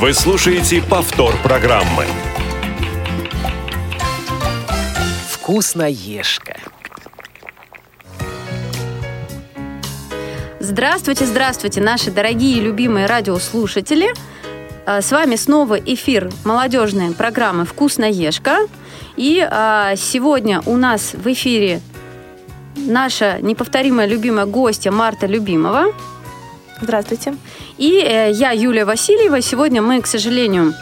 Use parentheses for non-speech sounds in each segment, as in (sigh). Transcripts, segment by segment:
Вы слушаете повтор программы. Вкусноежка. Здравствуйте, здравствуйте, наши дорогие и любимые радиослушатели. А, с вами снова эфир молодежной программы «Вкусноежка». И а, сегодня у нас в эфире наша неповторимая любимая гостья Марта Любимова. Здравствуйте. И э, я, Юлия Васильева. Сегодня мы, к сожалению,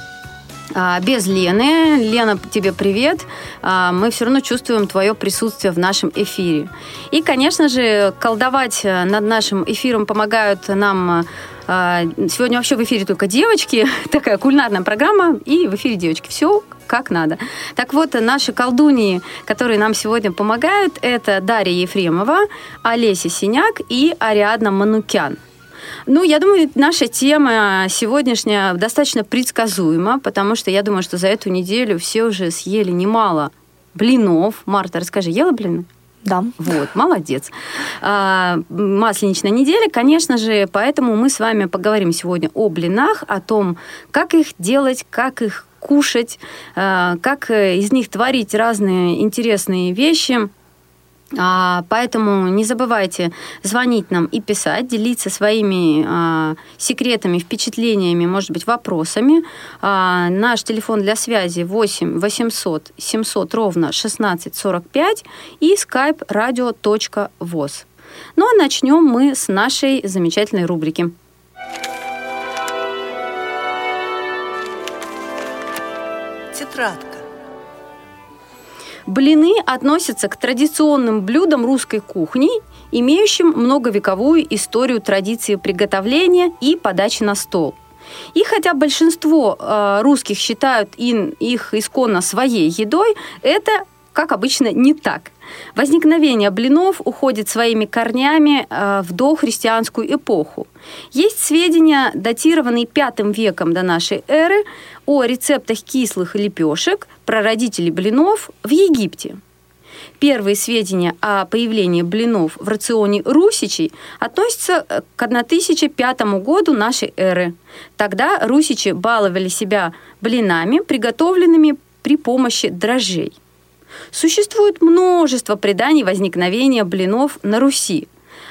а, без Лены. Лена, тебе привет. А, мы все равно чувствуем твое присутствие в нашем эфире. И, конечно же, колдовать э, над нашим эфиром помогают нам а, Сегодня вообще в эфире только девочки, (laughs) такая кулинарная программа, и в эфире девочки. Все как надо. Так вот, наши колдуньи, которые нам сегодня помогают, это Дарья Ефремова, Олеся Синяк и Ариадна Манукян. Ну, я думаю, наша тема сегодняшняя достаточно предсказуема, потому что я думаю, что за эту неделю все уже съели немало блинов. Марта, расскажи, ела блины? Да. Вот, молодец. А, масленичная неделя, конечно же, поэтому мы с вами поговорим сегодня о блинах, о том, как их делать, как их кушать, а, как из них творить разные интересные вещи. А, поэтому не забывайте звонить нам и писать, делиться своими а, секретами, впечатлениями, может быть, вопросами. А, наш телефон для связи 8 800 700 ровно 1645 и skype radio.voz. Ну а начнем мы с нашей замечательной рубрики. Тетрадка. Блины относятся к традиционным блюдам русской кухни, имеющим многовековую историю традиции приготовления и подачи на стол. И хотя большинство э, русских считают ин, их исконно своей едой, это, как обычно, не так. Возникновение блинов уходит своими корнями э, в дохристианскую эпоху. Есть сведения, датированные пятым веком до нашей эры, о рецептах кислых лепешек, прародителей блинов в Египте. Первые сведения о появлении блинов в рационе русичей относятся э, к 1005 году нашей эры. Тогда русичи баловали себя блинами, приготовленными при помощи дрожжей. Существует множество преданий возникновения блинов на Руси.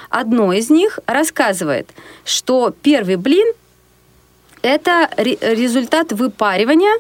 Одно из них рассказывает, что первый блин – это результат выпаривания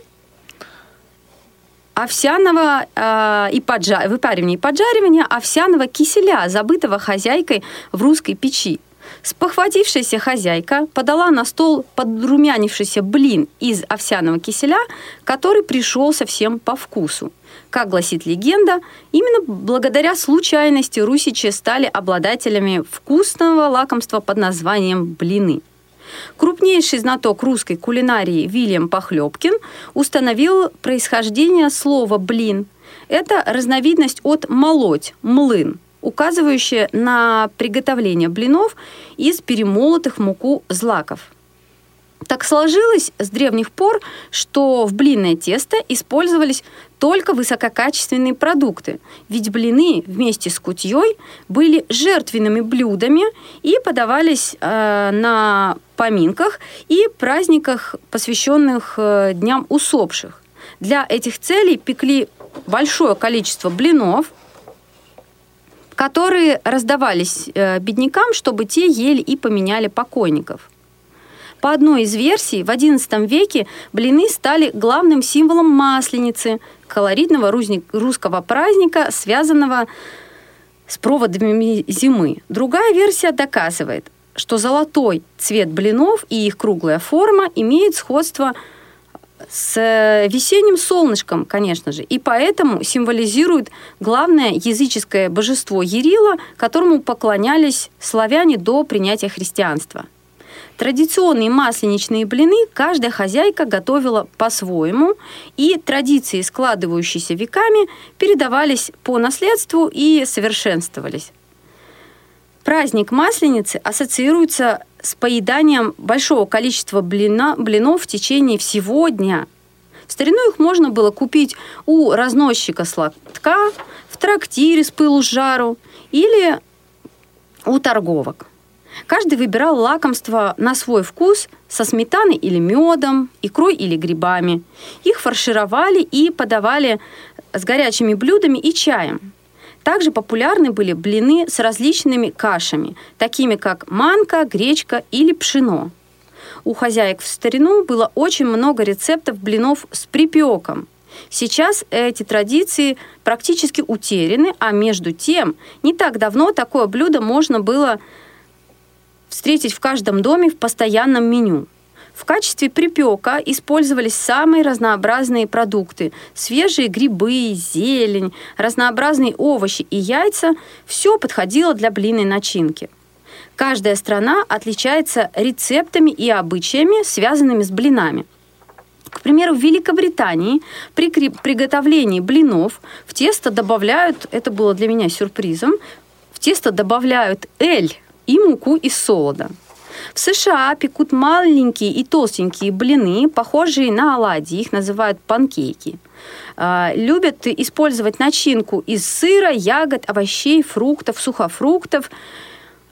овсяного э, и поджа... выпаривания и поджаривания овсяного киселя, забытого хозяйкой в русской печи. Спохватившаяся хозяйка подала на стол подрумянившийся блин из овсяного киселя, который пришелся всем по вкусу. Как гласит легенда, именно благодаря случайности русичи стали обладателями вкусного лакомства под названием блины. Крупнейший знаток русской кулинарии Вильям Похлебкин установил происхождение слова «блин». Это разновидность от «молоть» – «млын», указывающая на приготовление блинов из перемолотых муку злаков – так сложилось с древних пор, что в блинное тесто использовались только высококачественные продукты, ведь блины вместе с кутьей были жертвенными блюдами и подавались э, на поминках и праздниках, посвященных э, дням усопших. Для этих целей пекли большое количество блинов, которые раздавались э, беднякам, чтобы те ели и поменяли покойников – по одной из версий, в XI веке блины стали главным символом масленицы, колоритного русского праздника, связанного с проводами зимы. Другая версия доказывает, что золотой цвет блинов и их круглая форма имеют сходство с весенним солнышком, конечно же, и поэтому символизирует главное языческое божество Ярила, которому поклонялись славяне до принятия христианства – Традиционные масленичные блины каждая хозяйка готовила по-своему, и традиции, складывающиеся веками, передавались по наследству и совершенствовались. Праздник Масленицы ассоциируется с поеданием большого количества блина, блинов в течение всего дня. В старину их можно было купить у разносчика сладка, в трактире с пылу с жару или у торговок. Каждый выбирал лакомство на свой вкус со сметаной или медом, икрой или грибами. Их фаршировали и подавали с горячими блюдами и чаем. Также популярны были блины с различными кашами, такими как манка, гречка или пшено. У хозяек в старину было очень много рецептов блинов с припеком. Сейчас эти традиции практически утеряны, а между тем не так давно такое блюдо можно было встретить в каждом доме в постоянном меню. В качестве припека использовались самые разнообразные продукты. Свежие грибы, зелень, разнообразные овощи и яйца. Все подходило для блинной начинки. Каждая страна отличается рецептами и обычаями, связанными с блинами. К примеру, в Великобритании при приготовлении блинов в тесто добавляют, это было для меня сюрпризом, в тесто добавляют эль и муку из солода. В США пекут маленькие и толстенькие блины, похожие на оладьи, их называют панкейки. А, любят использовать начинку из сыра, ягод, овощей, фруктов, сухофруктов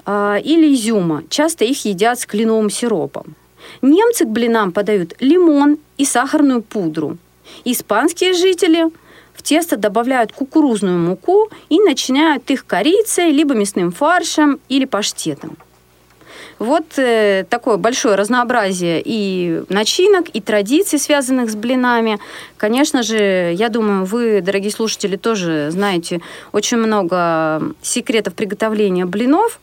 а, или изюма. Часто их едят с кленовым сиропом. Немцы к блинам подают лимон и сахарную пудру. Испанские жители в тесто добавляют кукурузную муку и начиняют их корицей, либо мясным фаршем или паштетом. Вот э, такое большое разнообразие и начинок, и традиций, связанных с блинами. Конечно же, я думаю, вы, дорогие слушатели, тоже знаете очень много секретов приготовления блинов.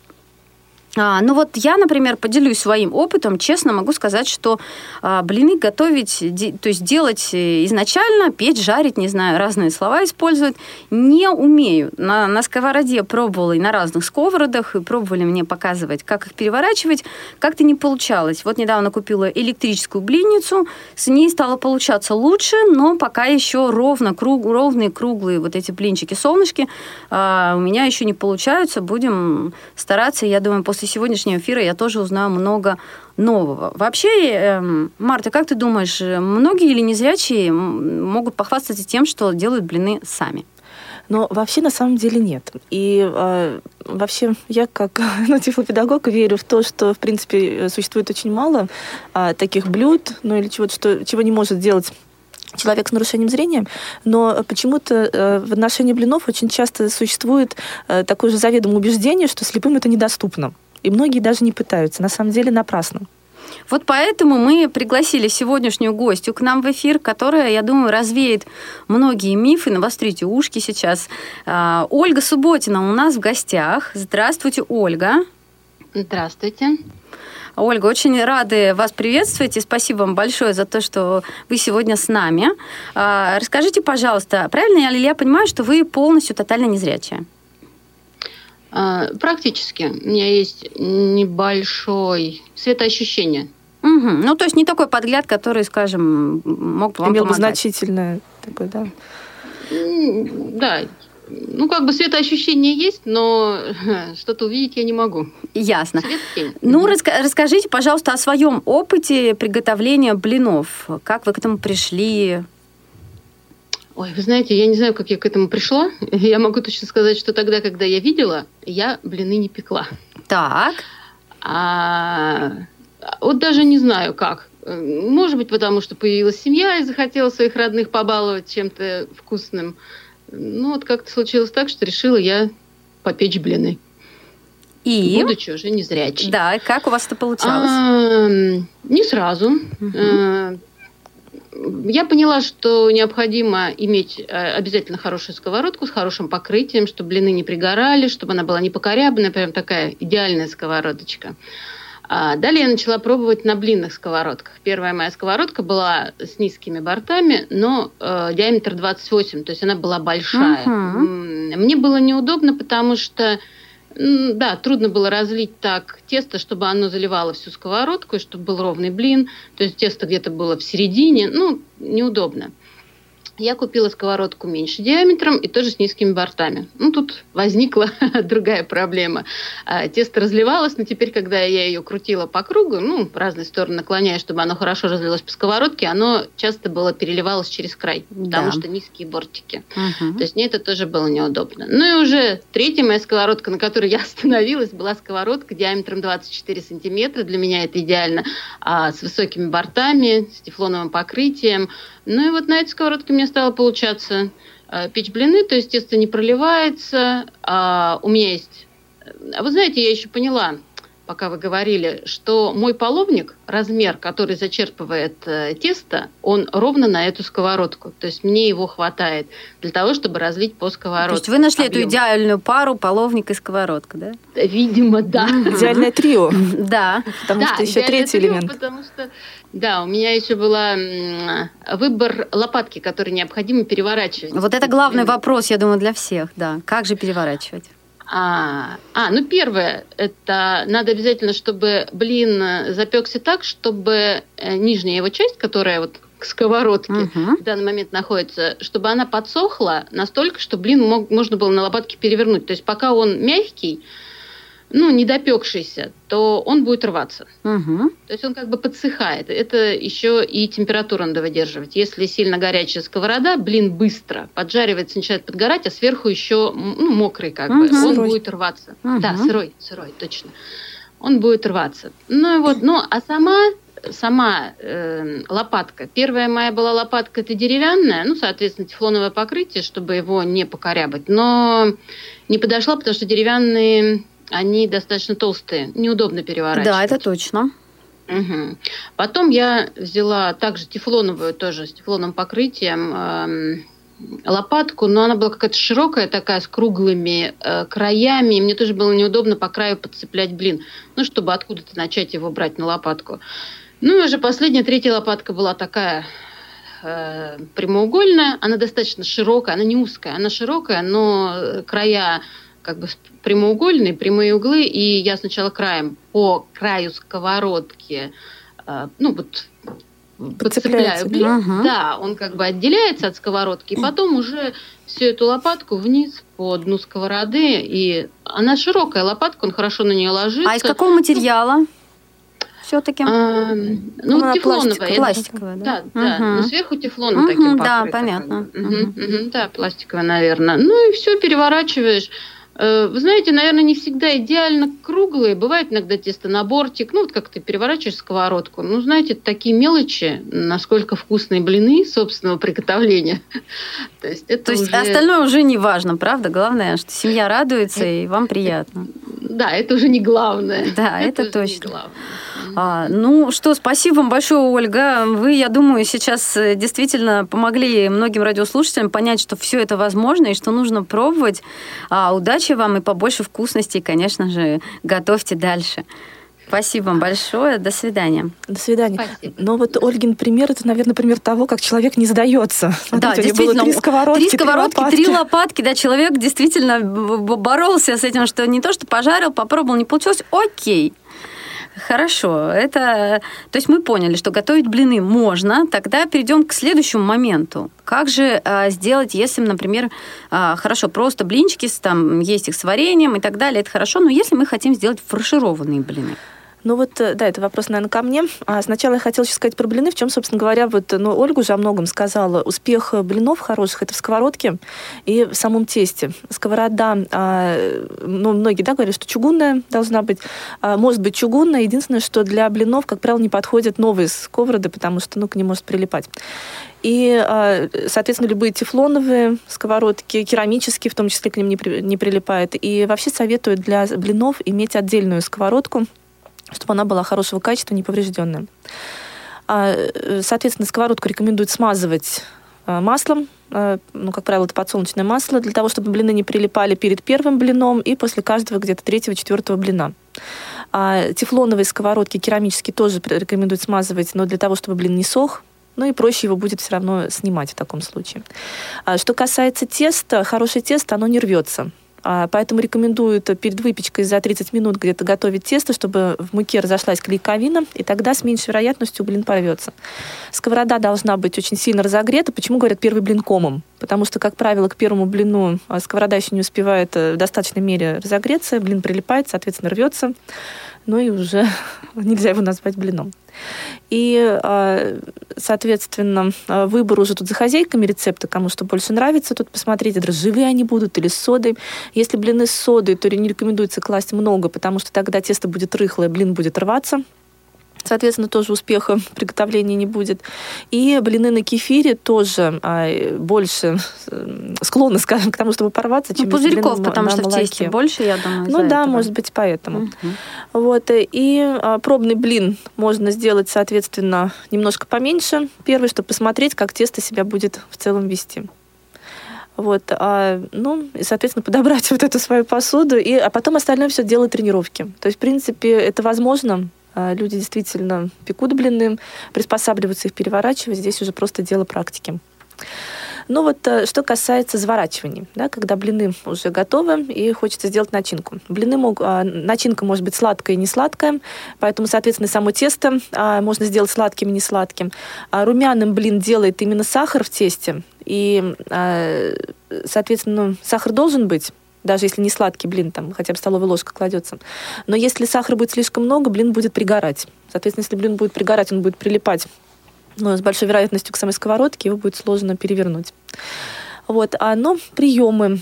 А, ну вот я, например, поделюсь своим опытом. Честно могу сказать, что а, блины готовить, де, то есть делать э, изначально, печь, жарить, не знаю, разные слова использовать, не умею. На, на сковороде пробовала и на разных сковородах, и пробовали мне показывать, как их переворачивать. Как-то не получалось. Вот недавно купила электрическую блинницу, с ней стало получаться лучше, но пока еще ровно, круг, ровные, круглые вот эти блинчики, солнышки а, у меня еще не получаются. Будем стараться, я думаю, после после сегодняшнего эфира я тоже узнаю много нового. Вообще, эм, Марта, как ты думаешь, многие или незрячие могут похвастаться тем, что делают блины сами? Но вообще на самом деле нет. И э, вообще я как (laughs) ну, тифлопедагог верю в то, что в принципе существует очень мало э, таких блюд, ну или чего-то, что, чего не может делать человек с нарушением зрения, но почему-то э, в отношении блинов очень часто существует э, такое же заведомое убеждение, что слепым это недоступно. И многие даже не пытаются. На самом деле напрасно. Вот поэтому мы пригласили сегодняшнюю гостью к нам в эфир, которая, я думаю, развеет многие мифы. Навострите ушки сейчас. А, Ольга Субботина у нас в гостях. Здравствуйте, Ольга. Здравствуйте. Ольга, очень рады вас приветствовать и спасибо вам большое за то, что вы сегодня с нами. А, расскажите, пожалуйста, правильно ли я понимаю, что вы полностью тотально незрячая? А, практически. У меня есть небольшой светоощущение. Угу. Ну, то есть не такой подгляд, который, скажем, мог бы вам Имел помогать. бы значительное такое, да? Да. Ну, как бы светоощущение есть, но (laughs) что-то увидеть я не могу. Ясно. Ну, раска- расскажите, пожалуйста, о своем опыте приготовления блинов. Как вы к этому пришли? Ой, вы знаете, я не знаю, как я к этому пришла. (laughs) Я могу точно сказать, что тогда, когда я видела, я блины не пекла. Так. А, вот даже не знаю как. Может быть, потому что появилась семья и захотела своих родных побаловать чем-то вкусным. Ну, вот как-то случилось так, что решила я попечь блины. И? Будучи уже незрячей. Да, как у вас это получалось? А, не сразу. Угу я поняла, что необходимо иметь э, обязательно хорошую сковородку с хорошим покрытием, чтобы блины не пригорали, чтобы она была не покорябанная, прям такая идеальная сковородочка. А далее я начала пробовать на блинных сковородках. Первая моя сковородка была с низкими бортами, но э, диаметр 28, то есть она была большая. Uh-huh. Мне было неудобно, потому что да, трудно было разлить так тесто, чтобы оно заливало всю сковородку, и чтобы был ровный блин. То есть тесто где-то было в середине. Ну, неудобно. Я купила сковородку меньше диаметром и тоже с низкими бортами. Ну, тут возникла (laughs) другая проблема. А, тесто разливалось, но теперь, когда я ее крутила по кругу, ну, в разные стороны наклоняя, чтобы оно хорошо разлилось по сковородке, оно часто было переливалось через край, потому Да. что низкие бортики. Мгм. То есть мне это тоже было неудобно. Ну и уже третья моя сковородка, на которой я (laughs) остановилась, была сковородка диаметром 24 сантиметра. Для меня это идеально. А, с высокими бортами, с тефлоновым покрытием. Ну и вот на этой сковородке мне стало получаться э, печь блины, то есть тесто не проливается. А, у меня есть... А вы знаете, я еще поняла, пока вы говорили, что мой половник, размер, который зачерпывает э, тесто, он ровно на эту сковородку. То есть мне его хватает для того, чтобы разлить по То сковородке. есть вы нашли эту Объем. идеальную пару половник и сковородка, да? Видимо, да. Идеальное трио, (laughs) Да. потому что еще третий элемент. Потому что, да, у меня еще была м, выбор лопатки, который необходимо переворачивать. Вот это главный вопрос, я думаю, для всех, да. Как же переворачивать? А, а, ну первое, это надо обязательно, чтобы блин запекся так, чтобы э, нижняя его часть, которая вот к сковородке Мгм. в данный момент находится, чтобы она подсохла настолько, что блин мог, можно было на лопатке перевернуть. То есть пока он мягкий, ну, недопекшийся, то он будет рваться. Мгм. То есть он как бы подсыхает. Это еще и температуру надо выдерживать. Если сильно горячая сковорода, блин быстро поджаривается, начинает подгорать, а сверху еще ну, мокрый как бы. Мгм. Он Сырой. будет рваться. Мгм. Да, сырой, сырой, точно. Он будет рваться. Ну вот, ну а сама сама э, лопатка. Первая моя была лопатка, это деревянная, ну, соответственно, тефлоновое покрытие, чтобы его не покорябать. Но не подошла, потому что деревянные, они достаточно толстые, неудобно переворачивать. Да, это точно. Мгм. Потом я взяла также тефлоновую, тоже с тефлоновым покрытием, эм, лопатку, но она была какая-то широкая такая, с круглыми э, краями, и мне тоже было неудобно по краю подцеплять блин, ну, чтобы откуда-то начать его брать на лопатку. Ну, и уже последняя, третья лопатка была такая э, прямоугольная, она достаточно широкая, она не узкая, она широкая, но э, края как бы прямоугольные, прямые углы, и я сначала краем по краю сковородки, э, ну вот подцепляю блин, Мгм. да, он как бы отделяется от сковородки, и потом уже всю эту лопатку вниз по дну сковороды, и она широкая лопатка, он хорошо на нее ложится. А из какого материала? Все-таки. А, ну, Она тефлоновая. пластиковая. это- Пластиковая, да? Да, да. Мгм. Ну, сверху тефлоном Мгм, таким да, покрыто, понятно. как бы. Мгм, мгм, Да, пластиковая, наверное. Ну и все, переворачиваешь. Э, Вы знаете, наверное, не всегда идеально круглые. Бывает иногда тесто на бортик. Ну, вот как ты переворачиваешь сковородку. Ну, знаете, это такие мелочи, насколько вкусные блины собственного приготовления. (laughs) То есть это То есть уже- остальное уже не важно, правда? Главное, что семья радуется и вам приятно. Да, это уже не главное. Да, это не точно. А, ну что, спасибо вам большое, Ольга. Вы, я думаю, сейчас э, действительно помогли многим радиослушателям понять, что все это возможно и что нужно пробовать. А, удачи вам и побольше вкусностей, конечно же, готовьте дальше. Спасибо вам большое. До свидания. До свидания. Спасибо. Но вот Ольгин пример, это, наверное, пример того, как человек не сдается. да, Смотрите, у него действительно. было три сковородки, три сковородки, лопатки. три лопатки. Да, человек действительно боролся с этим, что не то, что пожарил, попробовал, не получилось. Окей. Хорошо, это... То есть мы поняли, что готовить блины можно. Тогда перейдем к следующему моменту. Как же а, сделать, если, например, а, хорошо, просто блинчики, там, есть их с вареньем и так далее, это хорошо, но если мы хотим сделать фаршированные блины? Ну вот, э, да, это вопрос, наверное, ко мне. А сначала я хотела еще сказать про блины, в чем, собственно говоря, вот, ну, Ольга уже о многом сказала. Успех э, блинов хороших – это в сковородке и в самом тесте. Сковорода, а, ну, многие, да, говорят, что чугунная должна быть. А, может быть чугунная. Единственное, что для блинов, как правило, не подходят новые сковороды, потому что, ну, к ним может прилипать. И, а, соответственно, любые тефлоновые сковородки, керамические, в том числе, к ним не, при- не прилипает. И вообще советую для блинов иметь отдельную сковородку, чтобы она была хорошего качества, неповрежденная. А, э, Соответственно, сковородку рекомендуют смазывать э, маслом, э, ну, как правило, это подсолнечное масло, для того, чтобы блины не прилипали перед первым блином и после каждого где-то третьего, четвертого блина. А тефлоновые сковородки керамические тоже рекомендуют смазывать, но для того, чтобы блин не сох, ну и проще его будет все равно снимать в таком случае. А что касается теста, хорошее тесто, оно не рвется. А, Поэтому рекомендуют перед выпечкой за 30 минут где-то готовить тесто, чтобы в муке разошлась клейковина, и тогда с меньшей вероятностью блин порвется. Сковорода должна быть очень сильно разогрета. Почему говорят первый блин комом? Потому что, как правило, к первому блину а, сковорода еще не успевает э, в достаточной мере разогреться, блин прилипает, соответственно, рвется ну и уже (laughs) нельзя его назвать блином. И, а, соответственно, а, выбор уже тут за хозяйками рецепта, кому что больше нравится, тут посмотреть, дрожжевые они будут или с содой. Если блины с содой, то не рекомендуется класть много, потому что тогда тесто будет рыхлое, блин будет рваться. Соответственно, тоже успеха (laughs) приготовления не будет. И блины на кефире тоже а, больше э, склонны, скажем, к тому, чтобы порваться, чем ну, пузырьков, потому на что молоке. в тесте больше, я думаю. Ну да, этого. может быть, поэтому. Угу. Вот. И а, пробный блин можно сделать, соответственно, немножко поменьше. Первый, чтобы посмотреть, как тесто себя будет в целом вести. Вот, а, ну, и, соответственно, подобрать (laughs) вот эту свою посуду, и, а потом остальное все делать тренировки. То есть, в принципе, это возможно, люди действительно пекут блины, приспосабливаются их переворачивать. Здесь уже просто дело практики. Ну вот, э, что касается заворачивания, да, когда блины уже готовы и хочется сделать начинку. Блины могут, а, начинка может быть сладкая и не сладкая, поэтому, соответственно, само тесто а, можно сделать сладким и не сладким. А румяным блин делает именно сахар в тесте, и, соответственно, сахар должен быть, даже если не сладкий блин, там хотя бы столовая ложка кладется. Но если сахара будет слишком много, блин будет пригорать. Соответственно, если блин будет пригорать, он будет прилипать но с большой вероятностью к самой сковородке, его будет сложно перевернуть. Вот, а, но приемы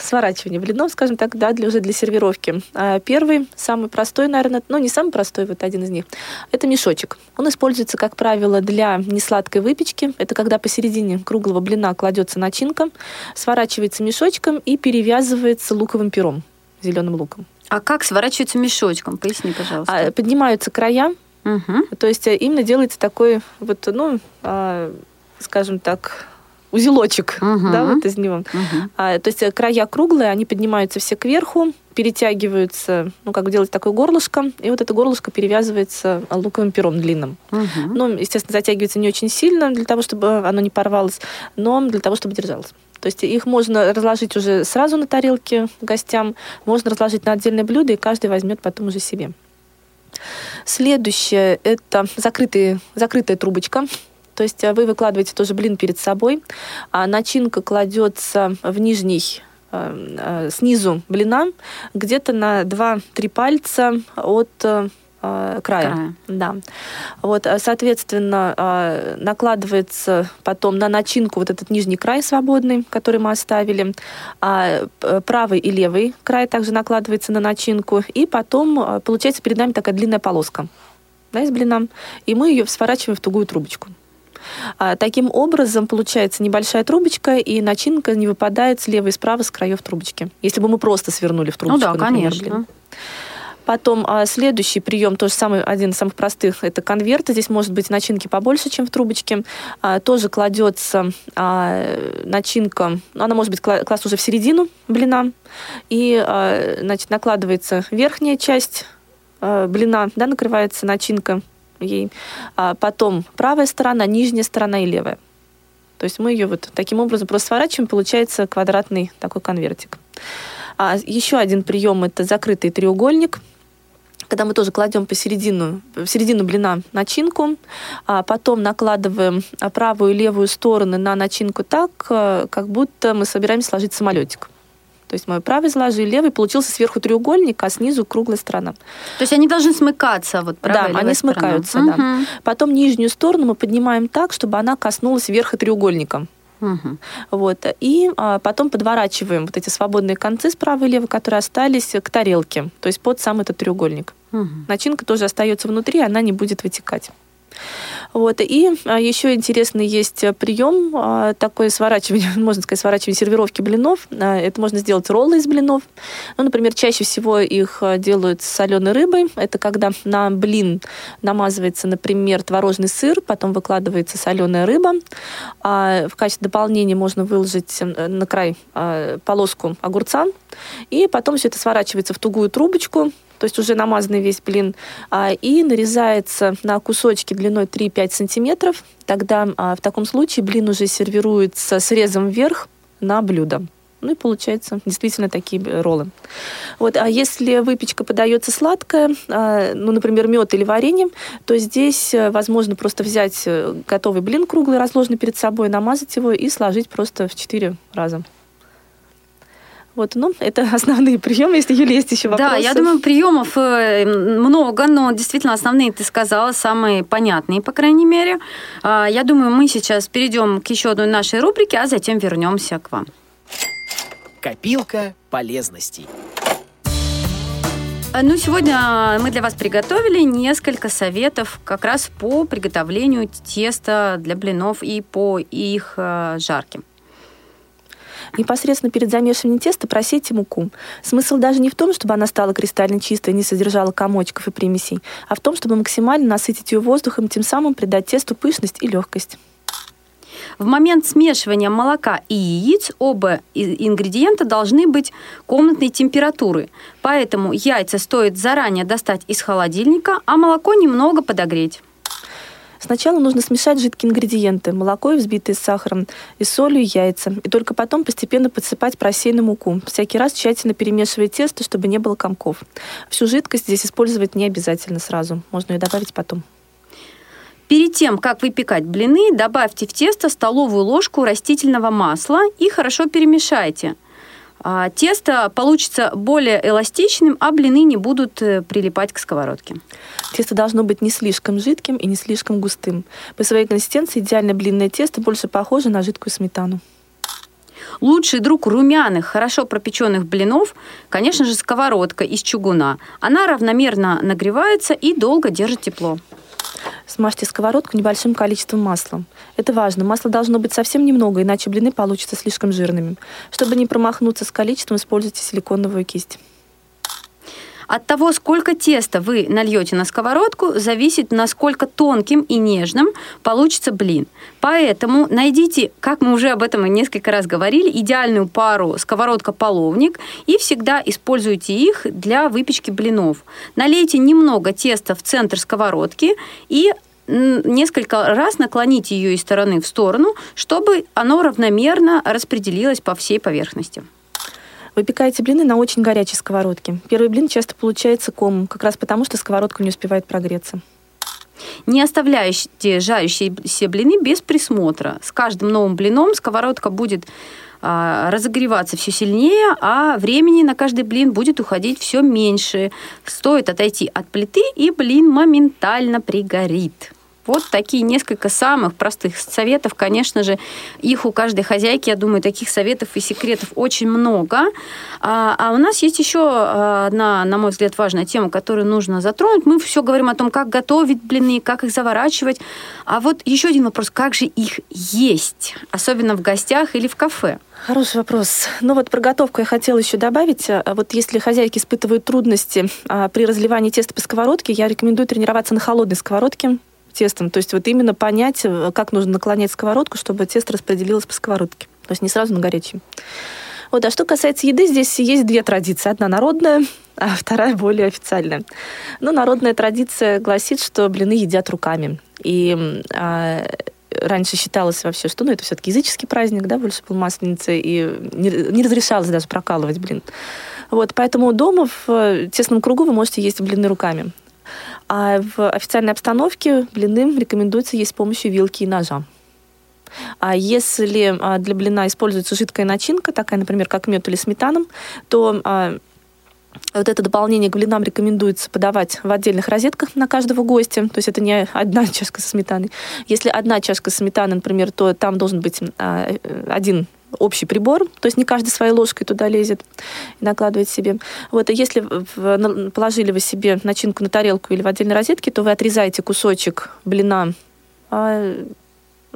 сворачивания блинов, скажем так, да, для, уже для сервировки. А первый, самый простой, наверное, ну не самый простой, вот один из них, это мешочек. Он используется, как правило, для несладкой выпечки. Это когда посередине круглого блина кладется начинка, сворачивается мешочком и перевязывается луковым пером, зеленым луком. А как сворачивается мешочком? Поясни, пожалуйста. А, поднимаются края, угу. то есть э, именно делается такой вот, ну, а, скажем так, узелочек, uh-huh. да, вот из него. Uh-huh. А, то есть э, края круглые, они поднимаются все кверху, перетягиваются, ну, как делать такое горлышко, и вот это горлышко перевязывается луковым пером длинным. Uh-huh. Ну, естественно, затягивается не очень сильно для того, чтобы оно не порвалось, но для того, чтобы держалось. То есть их можно разложить уже сразу на тарелке гостям, можно разложить на отдельное блюдо, и каждый возьмет потом уже себе. Следующее – это закрытые, закрытая трубочка. То есть э, вы выкладываете тоже блин перед собой, а начинка кладется в нижний э, э, снизу блина где-то на 2-3 пальца от края. края. Да. Вот, соответственно, накладывается потом на начинку вот этот нижний край свободный, который мы оставили, а правый и левый край также накладывается на начинку, и потом получается перед нами такая длинная полоска да, из блина, и мы ее сворачиваем в тугую трубочку. А, таким образом получается небольшая трубочка, и начинка не выпадает слева и справа с краев трубочки. Если бы мы просто свернули в трубочку, ну да, например, конечно. Блин. Потом а, следующий прием, тоже самый, один из самых простых, это конверт. Здесь может быть начинки побольше, чем в трубочке. А, тоже кладется а, начинка, она может быть кла- класть уже в середину блина. И а, значит, накладывается верхняя часть блина, да, накрывается начинка ей. А потом правая сторона, нижняя сторона и левая. То есть мы ее вот таким образом просто сворачиваем, получается квадратный такой конвертик. А еще один прием – это закрытый треугольник, когда мы тоже кладем посередину, в середину блина начинку, а потом накладываем правую и левую стороны на начинку так, э, как будто мы собираемся сложить самолетик. То есть мой правый заложили, левый, получился сверху треугольник, а снизу круглая сторона. То есть они должны смыкаться, вот правая Да, они смыкаются, сторона. да. Угу. Потом нижнюю сторону мы поднимаем так, чтобы она коснулась верха треугольника. Угу. Вот. И а, потом подворачиваем вот эти свободные концы справа и лево, которые остались, к тарелке, то есть под сам этот треугольник. Угу. Начинка тоже остается внутри, она не будет вытекать. Вот. И а, еще интересный есть прием, а, такое сворачивание, (laughs) можно сказать, сворачивание сервировки блинов. А, это можно сделать роллы из блинов. Ну, например, чаще всего их делают с соленой рыбой. Это когда на блин намазывается, например, творожный сыр, потом выкладывается соленая рыба. В качестве дополнения можно выложить на край полоску огурца. И потом все это сворачивается в тугую трубочку, то есть уже намазанный весь блин, а, и нарезается на кусочки длиной 3-5 сантиметров. Тогда а, в таком случае блин уже сервируется срезом вверх на блюдо. Ну и получается действительно такие роллы. Вот. А если выпечка подается сладкая, а, ну, например, мед или варенье, то здесь э, возможно просто взять э, готовый блин круглый, разложенный перед собой, намазать его и сложить просто в четыре раза. Вот, ну, это (laughs) основные приемы, если, Юлия, есть еще вопросы. Да, я думаю, приемов э, много, но действительно основные ты сказала, самые понятные, по крайней мере. А, я думаю, мы сейчас перейдем к еще одной нашей рубрике, а затем вернемся к вам. Копилка полезностей. А, ну, сегодня мы для вас приготовили несколько советов как раз по приготовлению теста для блинов и по их э, жарке. Непосредственно перед замешиванием теста просейте муку. Смысл даже не в том, чтобы она стала кристально чистой, не содержала комочков и примесей, а в том, чтобы максимально насытить ее воздухом, тем самым придать тесту пышность и легкость. В момент смешивания молока и яиц оба ингредиента должны быть комнатной температуры. Поэтому яйца стоит заранее достать из холодильника, а молоко немного подогреть. Сначала нужно смешать жидкие ингредиенты, молоко, взбитое с сахаром, и солью, и яйца. И только потом постепенно подсыпать просеянную муку. Всякий раз тщательно перемешивая тесто, чтобы не было комков. Всю жидкость здесь использовать не обязательно сразу. Можно ее добавить потом. Перед тем, как выпекать блины, добавьте в тесто столовую ложку растительного масла и хорошо перемешайте. А, тесто получится более эластичным, а блины не будут э, прилипать к сковородке. Тесто должно быть не слишком жидким и не слишком густым. По своей консистенции идеальное блинное тесто больше похоже на жидкую сметану. Лучший друг румяных, хорошо пропеченных блинов, конечно же, сковородка из чугуна. Она равномерно нагревается и долго держит тепло. Смажьте сковородку небольшим количеством масла. Это важно. Масла должно быть совсем немного, иначе блины получатся слишком жирными. Чтобы не промахнуться с количеством, используйте силиконовую кисть. От того, сколько теста вы нальете на сковородку, зависит, насколько тонким и нежным получится блин. Поэтому найдите, как мы уже об этом и несколько раз говорили, идеальную пару сковородка-половник и всегда используйте их для выпечки блинов. Налейте немного теста в центр сковородки и несколько раз наклоните ее из стороны в сторону, чтобы оно равномерно распределилось по всей поверхности. Выпекаете блины на очень горячей сковородке. Первый блин часто получается комом, как раз потому, что сковородка не успевает прогреться. Не оставляйте жарящиеся блины без присмотра. С каждым новым блином сковородка будет а, разогреваться все сильнее, а времени на каждый блин будет уходить все меньше. Стоит отойти от плиты, и блин моментально пригорит. Вот такие несколько самых простых советов. Конечно же, их у каждой хозяйки, я думаю, таких советов и секретов очень много. А, а у нас есть еще а, одна, на мой взгляд, важная тема, которую нужно затронуть. Мы все говорим о том, как готовить блины, как их заворачивать. А вот еще один вопрос, как же их есть, особенно в гостях или в кафе? Хороший вопрос. Ну вот про готовку я хотела еще добавить. А, вот если хозяйки испытывают трудности а, при разливании теста по сковородке, я рекомендую тренироваться на холодной сковородке, тестом. То есть вот именно понять, э, как нужно наклонять сковородку, чтобы тесто распределилось по сковородке. То есть не сразу на горячий. Вот, а что касается еды, здесь есть две традиции. Одна народная, а вторая более официальная. Ну, народная традиция гласит, что блины едят руками. И а, раньше считалось вообще, что ну, это все-таки языческий праздник, да, больше был масленица, и не, не разрешалось даже прокалывать блин. Вот, поэтому дома в тесном кругу вы можете есть блины руками. А в официальной обстановке блины рекомендуется есть с помощью вилки и ножа. А если а, для блина используется жидкая начинка, такая, например, как мед или сметана, то а, вот это дополнение к блинам рекомендуется подавать в отдельных розетках на каждого гостя. То есть это не одна чашка со сметаной. Если одна чашка сметаны, например, то там должен быть а, один общий прибор, то есть не каждый своей ложкой туда лезет и накладывает себе. Вот, и если положили вы себе начинку на тарелку или в отдельной розетке, то вы отрезаете кусочек блина а,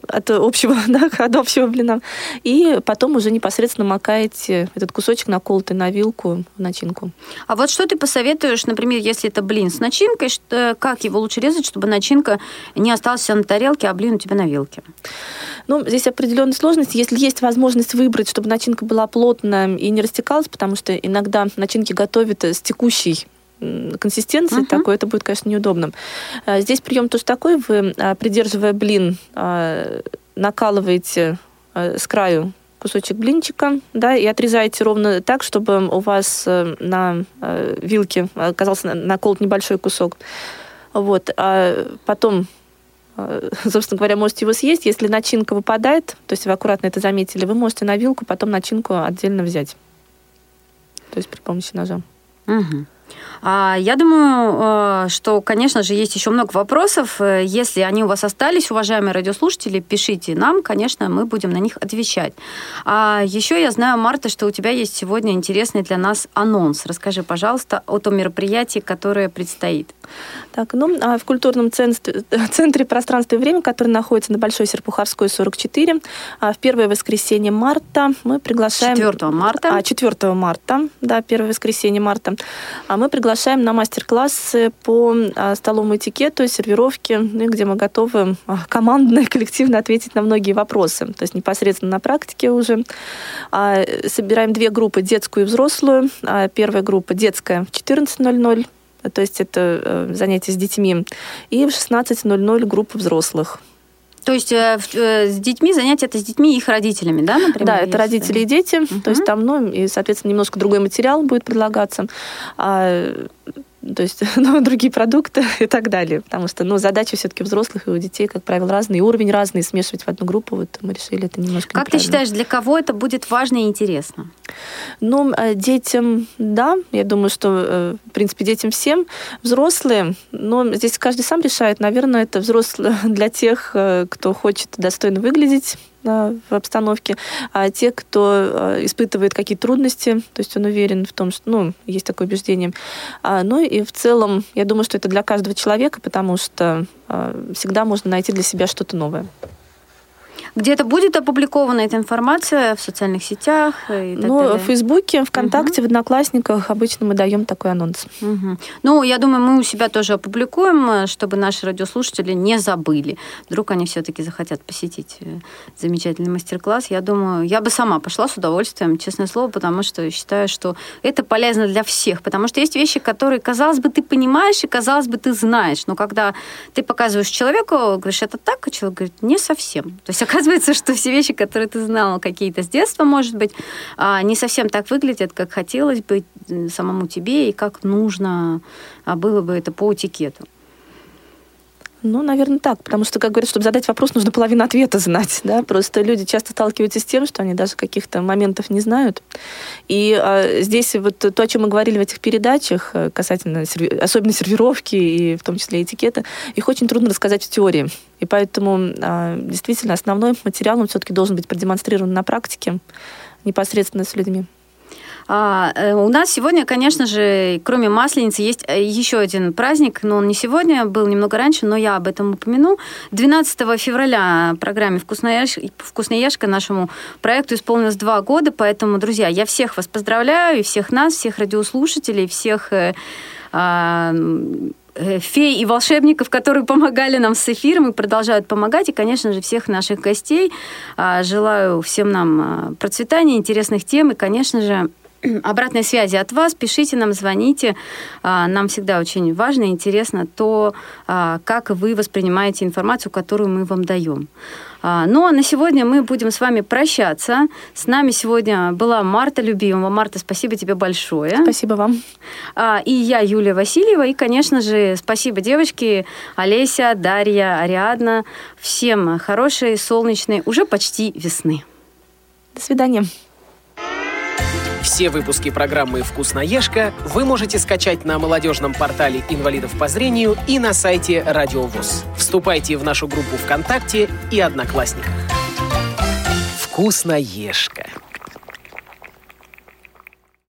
от общего, (laughs) да, от общего блина. И потом уже непосредственно макаете этот кусочек наколотый на вилку в начинку. А вот что ты посоветуешь, например, если это блин с начинкой, что, как его лучше резать, чтобы начинка не осталась на тарелке, а блин у тебя на вилке? Ну, здесь определенные сложности. Если есть возможность выбрать, чтобы начинка была плотная и не растекалась, потому что иногда начинки готовят с текущей консистенции uh-huh. такой, это будет, конечно, неудобно. А, здесь прием тоже такой, вы, а, придерживая блин, а, накалываете с краю кусочек блинчика, да, и отрезаете ровно так, чтобы у вас э, на э, вилке оказался наколот небольшой кусок. Вот. А потом (laughs) собственно говоря, можете его съесть. Если начинка выпадает, то есть вы аккуратно это заметили, вы можете на вилку потом начинку отдельно взять. То есть при помощи ножа. Угу. А, я думаю, э, что, конечно же, есть еще много вопросов. Э, если они у вас остались, уважаемые радиослушатели, пишите нам, конечно, мы будем на них отвечать. А еще я знаю, Марта, что у тебя есть сегодня интересный для нас анонс. Расскажи, пожалуйста, о том мероприятии, которое предстоит. Так, ну, а в культурном центре, (laughs) центре пространства и времени, который находится на Большой Серпуховской, 44, а в первое воскресенье марта мы приглашаем... 4 марта. А, 4 марта, да, первое воскресенье марта. А мы приглашаем на мастер-классы по а, столовому этикету, сервировке, ну, где мы готовы командно и коллективно ответить на многие вопросы. То есть непосредственно на практике уже. Собираем две группы, детскую и взрослую. Первая группа детская в 14.00, то есть это э, занятия с детьми, и в 16.00 группа взрослых. То есть э, э, с детьми занятия это с детьми и их родителями, да, например? Да, это родители и дети. Угу. То есть там, ну, и, соответственно, немножко другой материал будет предлагаться. А то есть (laughs) ну, другие продукты (laughs) и так далее. Потому что ну, задачи все-таки взрослых и у детей, как правило, разные, уровень разный, смешивать в одну группу, вот мы решили это немножко Как ты считаешь, для кого это будет важно и интересно? Ну, э, детям, да, я думаю, что, э, в принципе, детям всем. Взрослые, но здесь каждый сам решает. Наверное, это взрослые (laughs) для тех, э, кто хочет достойно выглядеть, в обстановке, а те, кто э, испытывает какие-то трудности, то есть он уверен в том, что, ну, есть такое убеждение. А, ну и в целом, я думаю, что это для каждого человека, потому что э, всегда можно найти для себя что-то новое. Где-то будет опубликована эта информация в социальных сетях? И так ну, далее? в Фейсбуке, ВКонтакте, угу. в Одноклассниках обычно мы даем такой анонс. Угу. Ну, я думаю, мы у себя тоже опубликуем, чтобы наши радиослушатели не забыли. Вдруг они все-таки захотят посетить э, замечательный мастер-класс. Я думаю, я бы сама пошла с удовольствием, честное слово, потому что считаю, что это полезно для всех. Потому что есть вещи, которые, казалось бы, ты понимаешь и, казалось бы, ты знаешь. Но когда ты показываешь человеку, говоришь, это так, а человек говорит, не совсем. То есть, оказывается, оказывается, что все вещи, которые ты знала какие-то с детства, может быть, а, не совсем так выглядят, как хотелось бы самому тебе и как нужно а, было бы это по этикету. Ну, наверное, так. Потому что, как говорят, чтобы задать вопрос, нужно половину ответа знать. (laughs) Да? Просто люди часто сталкиваются с тем, что они даже каких-то моментов не знают. И а, здесь вот то, о чем мы говорили в этих передачах, э, касательно серви... особенно сервировки и в том числе этикета, их очень трудно рассказать в теории. И поэтому а, действительно основной материал он все-таки должен быть продемонстрирован на практике непосредственно с людьми. А, э, у нас сегодня, конечно же, кроме Масленицы, есть э, еще один праздник, но он не сегодня, был немного раньше, но я об этом упомяну. 12 февраля программе «Вкусноежка», нашему проекту исполнилось два года, поэтому, друзья, я всех вас поздравляю, и всех нас, всех радиослушателей, всех э, а, фей и волшебников, которые помогали нам с эфиром и продолжают помогать, и, конечно же, всех наших гостей. А, желаю всем нам процветания, интересных тем и, конечно же, (clears throat) обратной связи от вас. Пишите нам, звоните. А, нам всегда очень важно и интересно то, а, как вы воспринимаете информацию, которую мы вам даем. А, ну а на сегодня мы будем с вами прощаться. С нами сегодня была Марта Любимова. Марта, спасибо тебе большое. Спасибо вам. И я, Юлия Васильева. И, конечно же, спасибо девочки Олеся, Дарья, Ариадна. Всем хорошей, солнечной, уже почти весны. До свидания. Все выпуски программы «Вкусноежка» вы можете скачать на молодежном портале инвалидов по зрению и на сайте Радиовуз. Вступайте в нашу группу ВКонтакте и Одноклассниках. «Вкусноежка»